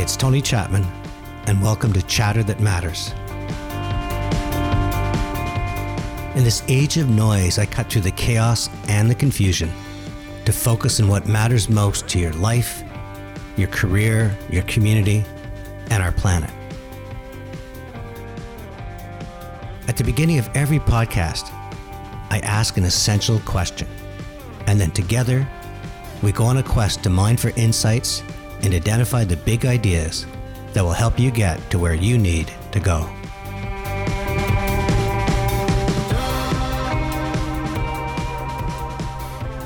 it's Tony Chapman, and welcome to Chatter That Matters. In this age of noise, I cut through the chaos and the confusion to focus on what matters most to your life, your career, your community, and our planet. At the beginning of every podcast, I ask an essential question, and then together, we go on a quest to mine for insights and identify the big ideas that will help you get to where you need to go.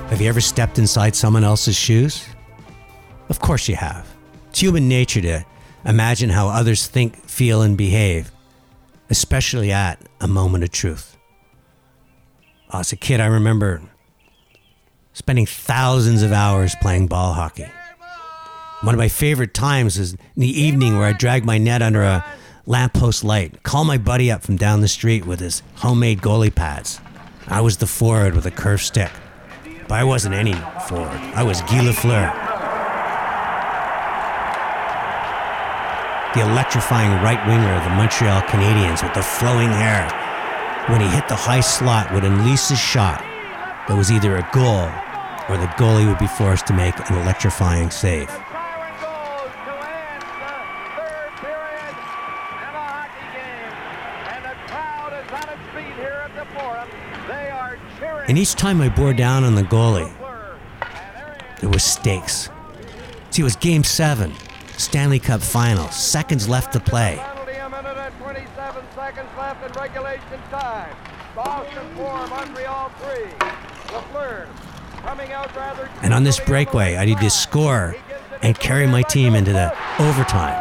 Have you ever stepped inside someone else's shoes? Of course you have. It's human nature to imagine how others think, feel, and behave, especially at a moment of truth. As a kid, I remember spending thousands of hours playing ball hockey. One of my favorite times is in the evening where I drag my net under a lamppost light, call my buddy up from down the street with his homemade goalie pads. I was the forward with a curved stick. But I wasn't any forward. I was Guy Lafleur. The electrifying right winger of the Montreal Canadiens with the flowing hair. When he hit the high slot, would unleash a shot that was either a goal or the goalie would be forced to make an electrifying save. And each time I bore down on the goalie, there was stakes. See, it was game seven, Stanley Cup final, seconds left to play. And on this breakaway, I need to score and carry my team into the overtime.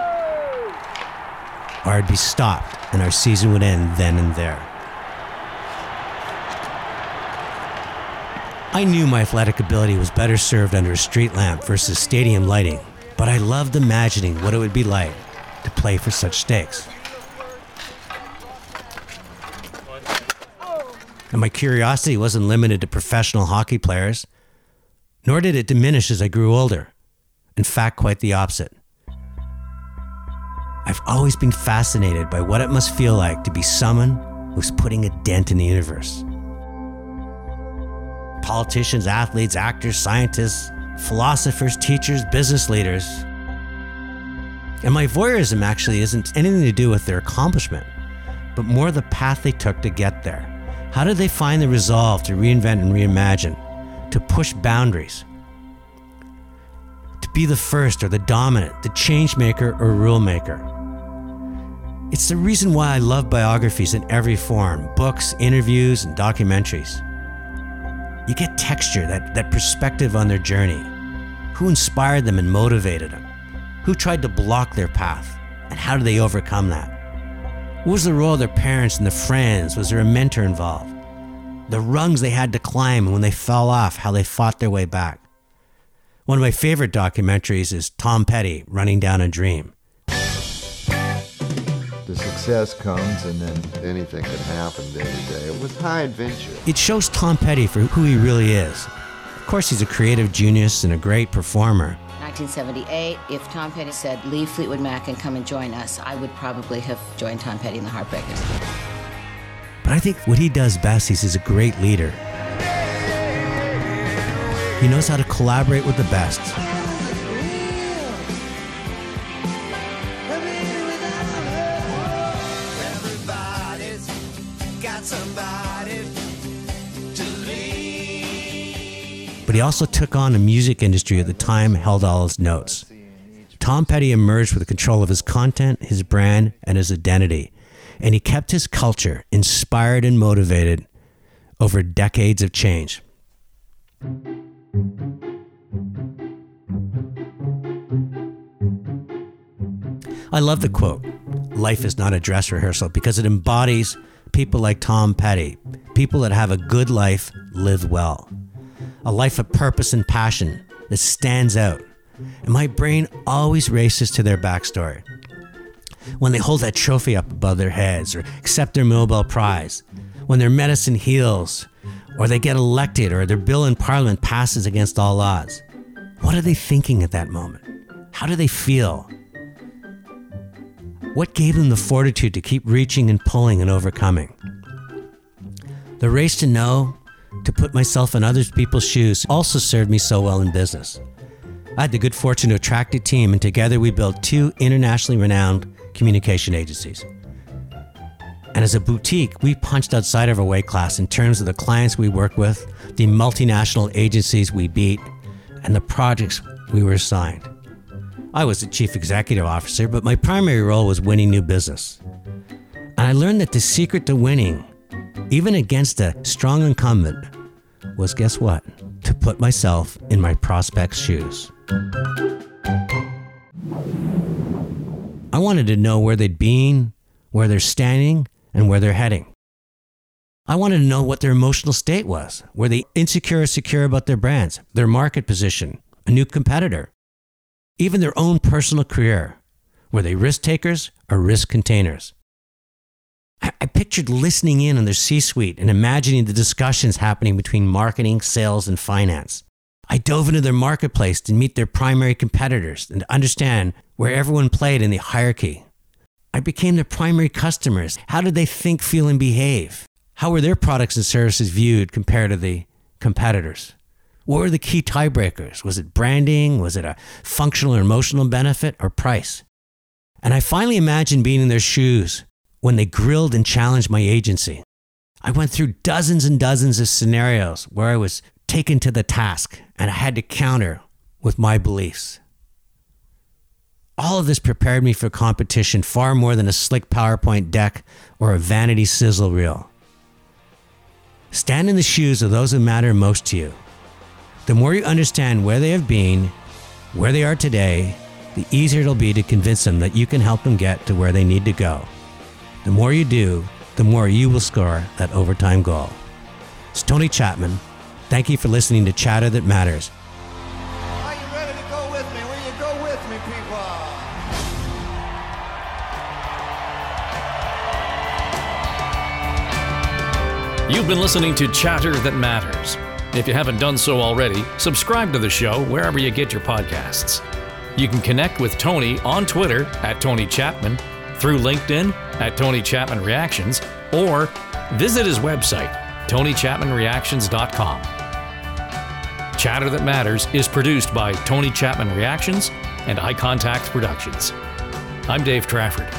Or I'd be stopped and our season would end then and there. I knew my athletic ability was better served under a street lamp versus stadium lighting, but I loved imagining what it would be like to play for such stakes. And my curiosity wasn't limited to professional hockey players, nor did it diminish as I grew older. In fact, quite the opposite. I've always been fascinated by what it must feel like to be someone who's putting a dent in the universe politicians, athletes, actors, scientists, philosophers, teachers, business leaders. And my voyeurism actually isn't anything to do with their accomplishment, but more the path they took to get there. How did they find the resolve to reinvent and reimagine, to push boundaries, to be the first or the dominant, the change maker or rule maker? It's the reason why I love biographies in every form books, interviews, and documentaries. You get texture, that, that perspective on their journey. Who inspired them and motivated them? Who tried to block their path? And how did they overcome that? What was the role of their parents and their friends? Was there a mentor involved? The rungs they had to climb, and when they fell off, how they fought their way back. One of my favorite documentaries is Tom Petty running down a dream the success comes and then anything can happen day to day. It was high adventure. It shows Tom Petty for who he really is. Of course, he's a creative genius and a great performer. 1978, if Tom Petty said, leave Fleetwood Mac and come and join us, I would probably have joined Tom Petty and the Heartbreakers. But I think what he does best is he's a great leader. He knows how to collaborate with the best but he also took on a music industry at the time held all his notes. Tom Petty emerged with the control of his content, his brand, and his identity, and he kept his culture inspired and motivated over decades of change. I love the quote Life is not a dress rehearsal because it embodies people like Tom Petty, people that have a good life, live well a life of purpose and passion that stands out. And my brain always races to their backstory. When they hold that trophy up above their heads or accept their Nobel Prize, when their medicine heals, or they get elected, or their bill in Parliament passes against all odds. What are they thinking at that moment? How do they feel? What gave them the fortitude to keep reaching and pulling and overcoming? The race to know, to put myself in other people's shoes, also served me so well in business. I had the good fortune to attract a team, and together we built two internationally renowned communication agencies. And as a boutique, we punched outside of our weight class in terms of the clients we worked with, the multinational agencies we beat, and the projects we were assigned. I was the chief executive officer, but my primary role was winning new business. And I learned that the secret to winning, even against a strong incumbent, was guess what? To put myself in my prospect's shoes. I wanted to know where they'd been, where they're standing, and where they're heading. I wanted to know what their emotional state was. Were they insecure or secure about their brands, their market position, a new competitor, even their own personal career? Were they risk takers or risk containers? I pictured listening in on their C suite and imagining the discussions happening between marketing, sales, and finance. I dove into their marketplace to meet their primary competitors and to understand where everyone played in the hierarchy. I became their primary customers. How did they think, feel, and behave? How were their products and services viewed compared to the competitors? What were the key tiebreakers? Was it branding? Was it a functional or emotional benefit or price? And I finally imagined being in their shoes when they grilled and challenged my agency. I went through dozens and dozens of scenarios where I was taken to the task and I had to counter with my beliefs. All of this prepared me for competition far more than a slick PowerPoint deck or a vanity sizzle reel. Stand in the shoes of those who matter most to you. The more you understand where they have been, where they are today, the easier it'll be to convince them that you can help them get to where they need to go. The more you do, the more you will score that overtime goal. It's Tony Chapman. Thank you for listening to Chatter That Matters. Are you ready to go with me? Will you go with me, people? You've been listening to Chatter That Matters. If you haven't done so already, subscribe to the show wherever you get your podcasts. You can connect with Tony on Twitter at Tony Chapman, through LinkedIn at Tony Chapman Reactions, or visit his website, TonyChapmanReactions.com. Chatter That Matters is produced by Tony Chapman Reactions and Eye Contact Productions. I'm Dave Trafford.